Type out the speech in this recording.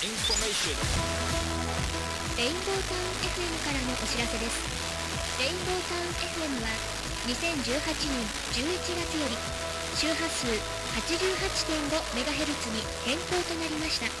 レインボータウン FM からのお知らせです。レインボータウン FM は2018年11月より周波数 88.5MHz に変更となりました。